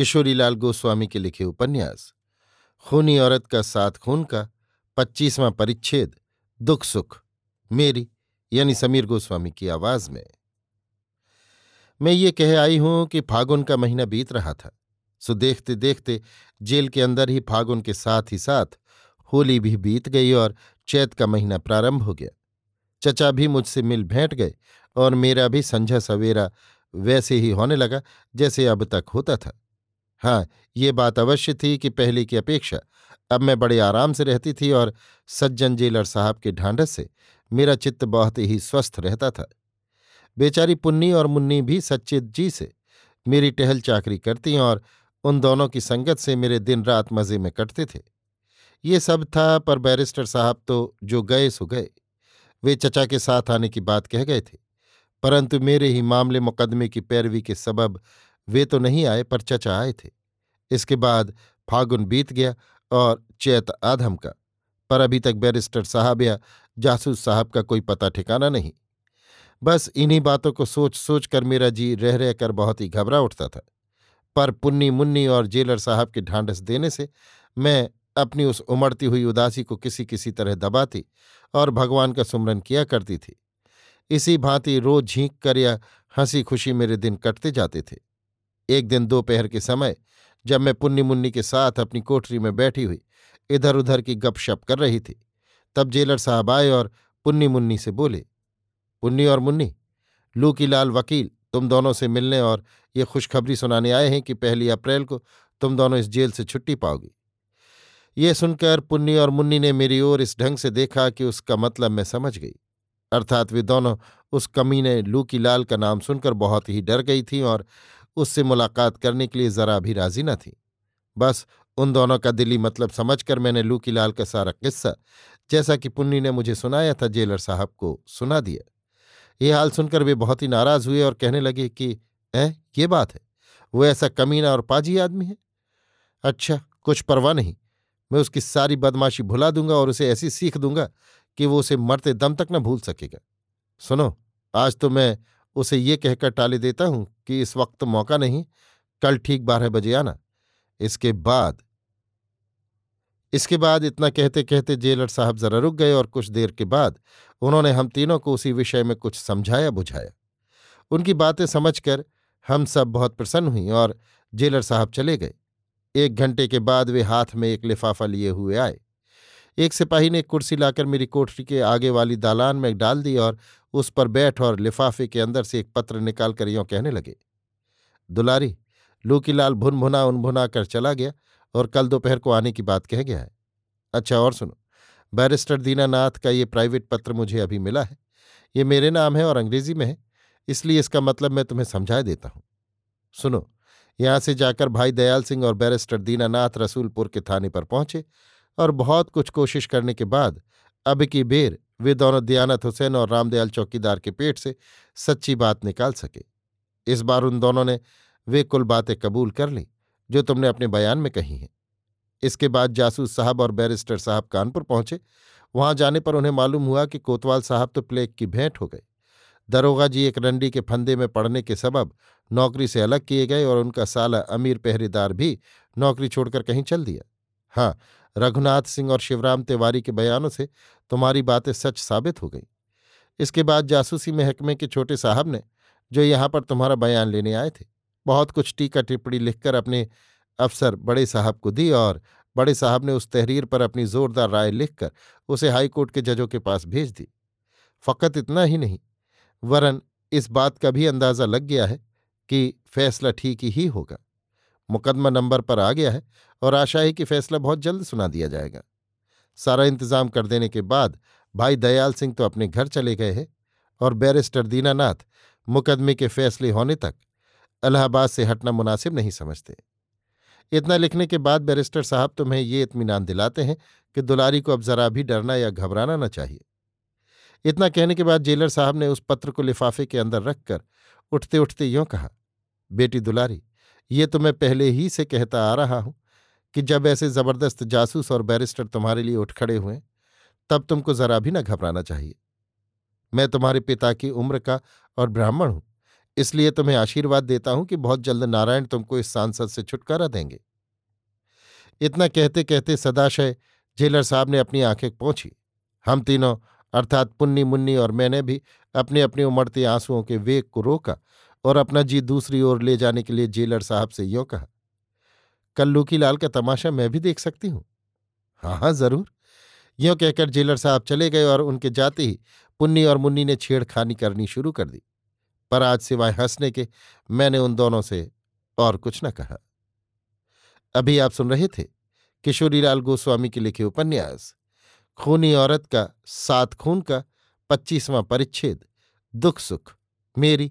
किशोरीलाल गोस्वामी के लिखे उपन्यास, खूनी औरत का साथ खून का पच्चीसवां परिच्छेद, दुख सुख, मेरी, यानी समीर गोस्वामी की आवाज़ में। मैं ये कह आई हूँ कि फागुन का महीना बीत रहा था, सो देखते देखते जेल के अंदर ही फागुन के साथ ही साथ होली भी बीत गई और चैत का महीना प्रारंभ हो गया। चचा भी मुझसे मिल भेंट गए और मेरा भी संझा सवेरा वैसे ही होने लगा जैसे अब तक होता था। हाँ ये बात अवश्य थी कि पहले की अपेक्षा। अब मैं बड़े आराम से रहती थी और सज्जन जेलर साहब के ढांढस से मेरा चित्त बहुत ही स्वस्थ रहता था। बेचारी पुन्नी और मुन्नी भी सच्चित जी से मेरी टहल चाकरी करती और उन दोनों की संगत से मेरे दिन रात मज़े में कटते थे। ये सब था पर बैरिस्टर साहब तो जो गए सो गए। वे चचा के साथ आने की बात कह गए थे। परंतु मेरे ही मामले मुकदमे की पैरवी के सबब वे तो नहीं आए पर चचा आए थे। इसके बाद फागुन बीत गया और चैत आधम का। पर अभी तक बैरिस्टर साहब या जासूस साहब का कोई पता ठिकाना नहीं। बस इन्हीं बातों को सोच सोच कर मेरा जी रह रहकर बहुत ही घबरा उठता था। पर पुन्नी मुन्नी और जेलर साहब के ढांढस देने से मैं अपनी उस उमड़ती हुई उदासी को किसी किसी तरह दबाती और भगवान का सुमरन किया करती थी। इसी भांति रोज झींक कर या हँसी खुशी मेरे दिन कटते जाते थे। एक दिन दोपहर के समय जब मैं पुन्नी मुन्नी के साथ अपनी कोठरी में बैठी हुई इधर उधर की गपशप कर रही थी, तब जेलर साहब आए और पुन्नी मुन्नी से बोले, पुन्नी और मुन्नी, लूकीलाल वकील, तुम दोनों से मिलने और ये खुशखबरी सुनाने आए हैं कि पहली अप्रैल को तुम दोनों इस जेल से छुट्टी पाओगी। ये सुनकर पुन्नी और मुन्नी ने मेरी ओर इस ढंग से देखा कि उसका मतलब मैं समझ गई। अर्थात वे दोनों उस कमीने लूकीलाल का नाम सुनकर बहुत ही डर गई थीं और उससे मुलाकात करने के लिए जरा भी राज़ी न थी। बस, उन दोनों का दिली मतलब समझकर मैंने लूकीलाल का सारा किस्सा, जैसा कि पुन्नी ने मुझे सुनाया था, जेलर साहब को सुना दिया। ये हाल सुनकर वे बहुत ही नाराज़ हुए और कहने लगे कि ए ये बात है? वो ऐसा कमीना और पाजी आदमी है? अच्छा कुछ परवाह नहीं। मैं उसकी सारी बदमाशी भुला दूँगा और उसे ऐसी सीख दूँगा कि वो उसे मरते दम तक न भूल सकेगा। सुनो, आज तो मैं उसे ये कहकर टाले देता हूँ कि इस वक्त मौका नहीं, कल ठीक बारह बजे आना। इसके बाद इसके बाद इतना कहते कहते जेलर साहब जरा रुक गए और कुछ देर के बाद उन्होंने हम तीनों को उसी विषय में कुछ समझाया बुझाया। उनकी बातें समझकर हम सब बहुत प्रसन्न हुई और जेलर साहब चले गए। एक घंटे के बाद वे हाथ में एक लिफाफा लिए हुए आए। एक सिपाही ने एक कुर्सी लाकर मेरी कोठरी के आगे वाली दालान में डाल दी और उस पर बैठ और लिफाफे के अंदर से एक पत्र निकाल कर यों कहने लगे, दुलारी लूकीलाल भुन भुना उन भुना कर चला गया और कल दोपहर को आने की बात कह गया है। अच्छा और सुनो, बैरिस्टर दीनानाथ का ये प्राइवेट पत्र मुझे अभी मिला है। ये मेरे नाम है और अंग्रेज़ी में है, इसलिए इसका मतलब मैं तुम्हें समझा देता हूँ। सुनो, यहाँ से जाकर भाई दयाल सिंह और बैरिस्टर दीनानाथ रसूलपुर के थाने पर पहुँचे और बहुत कुछ कोशिश करने के बाद, अब की बेर वे दोनों दयानत हुसैन और रामदयाल चौकीदार के पेट से सच्ची बात निकाल सके। इस बार उन दोनों ने वे कुल बातें कबूल कर ली, जो तुमने अपने बयान में कही हैं। इसके बाद जासूस साहब और बैरिस्टर साहब कानपुर पहुँचे। वहाँ जाने पर उन्हें मालूम हुआ कि कोतवाल साहब तो प्लेग की भेंट हो गए। दरोगा जी एक रंडी के फंदे में पड़ने के सबब नौकरी से अलग किए गए और उनका साला अमीर पहरेदार भी नौकरी छोड़कर कहीं चल दिया। हाँ रघुनाथ सिंह और शिवराम तिवारी के बयानों से तुम्हारी बातें सच साबित हो गई। इसके बाद जासूसी महकमे के छोटे साहब ने, जो यहाँ पर तुम्हारा बयान लेने आए थे, बहुत कुछ टीका टिप्पणी लिखकर अपने अफसर बड़े साहब को दी और बड़े साहब ने उस तहरीर पर अपनी जोरदार राय लिखकर उसे हाईकोर्ट के जजों के पास भेज दी। फकत इतना ही नहीं, वरन इस बात का भी अंदाज़ा लग गया है कि फैसला ठीक ही होगा। मुकदमा नंबर पर आ गया है और आशा है कि फैसला बहुत जल्द सुना दिया जाएगा। सारा इंतज़ाम कर देने के बाद भाई दयाल सिंह तो अपने घर चले गए हैं और बैरिस्टर दीनानाथ मुकदमे के फैसले होने तक इलाहाबाद से हटना मुनासिब नहीं समझते। इतना लिखने के बाद बैरिस्टर साहब तुम्हें ये इत्मीनान दिलाते हैं कि दुलारी को अब जरा भी डरना या घबराना न चाहिए। इतना कहने के बाद जेलर साहब ने उस पत्र को लिफाफे के अंदर रखकर उठते उठते यों कहा, बेटी दुलारी ये तो मैं पहले ही से कहता आ रहा हूँ कि जब ऐसे ज़बरदस्त जासूस और बैरिस्टर तुम्हारे लिए उठ खड़े हुए, तब तुमको जरा भी न घबराना चाहिए। मैं तुम्हारे पिता की उम्र का और ब्राह्मण हूँ, इसलिए तुम्हें आशीर्वाद देता हूँ कि बहुत जल्द नारायण तुमको इस सांसद से छुटकारा देंगे। इतना कहते कहते सदाशय जेलर साहब ने अपनी आँखें पहुँची हम तीनों, अर्थात पुन्नी मुन्नी और मैंने भी अपने अपने उमड़ते आंसुओं के वेग को रोका और अपना जी दूसरी ओर ले जाने के लिए जेलर साहब से यों कहा, कल्लू की लाल का तमाशा मैं भी देख सकती हूँ। हाँ हाँ ज़रूर। यों कहकर जेलर साहब चले गए और उनके जाते ही पुन्नी और मुन्नी ने छेड़खानी करनी शुरू कर दी। पर आज सिवाय हंसने के मैंने उन दोनों से और कुछ न कहा। अभी आप सुन रहे थे किशोरीलाल गोस्वामी के लिखे उपन्यास, खूनी औरत का सात खून का पच्चीसवां परिच्छेद, दुख सुख, मेरी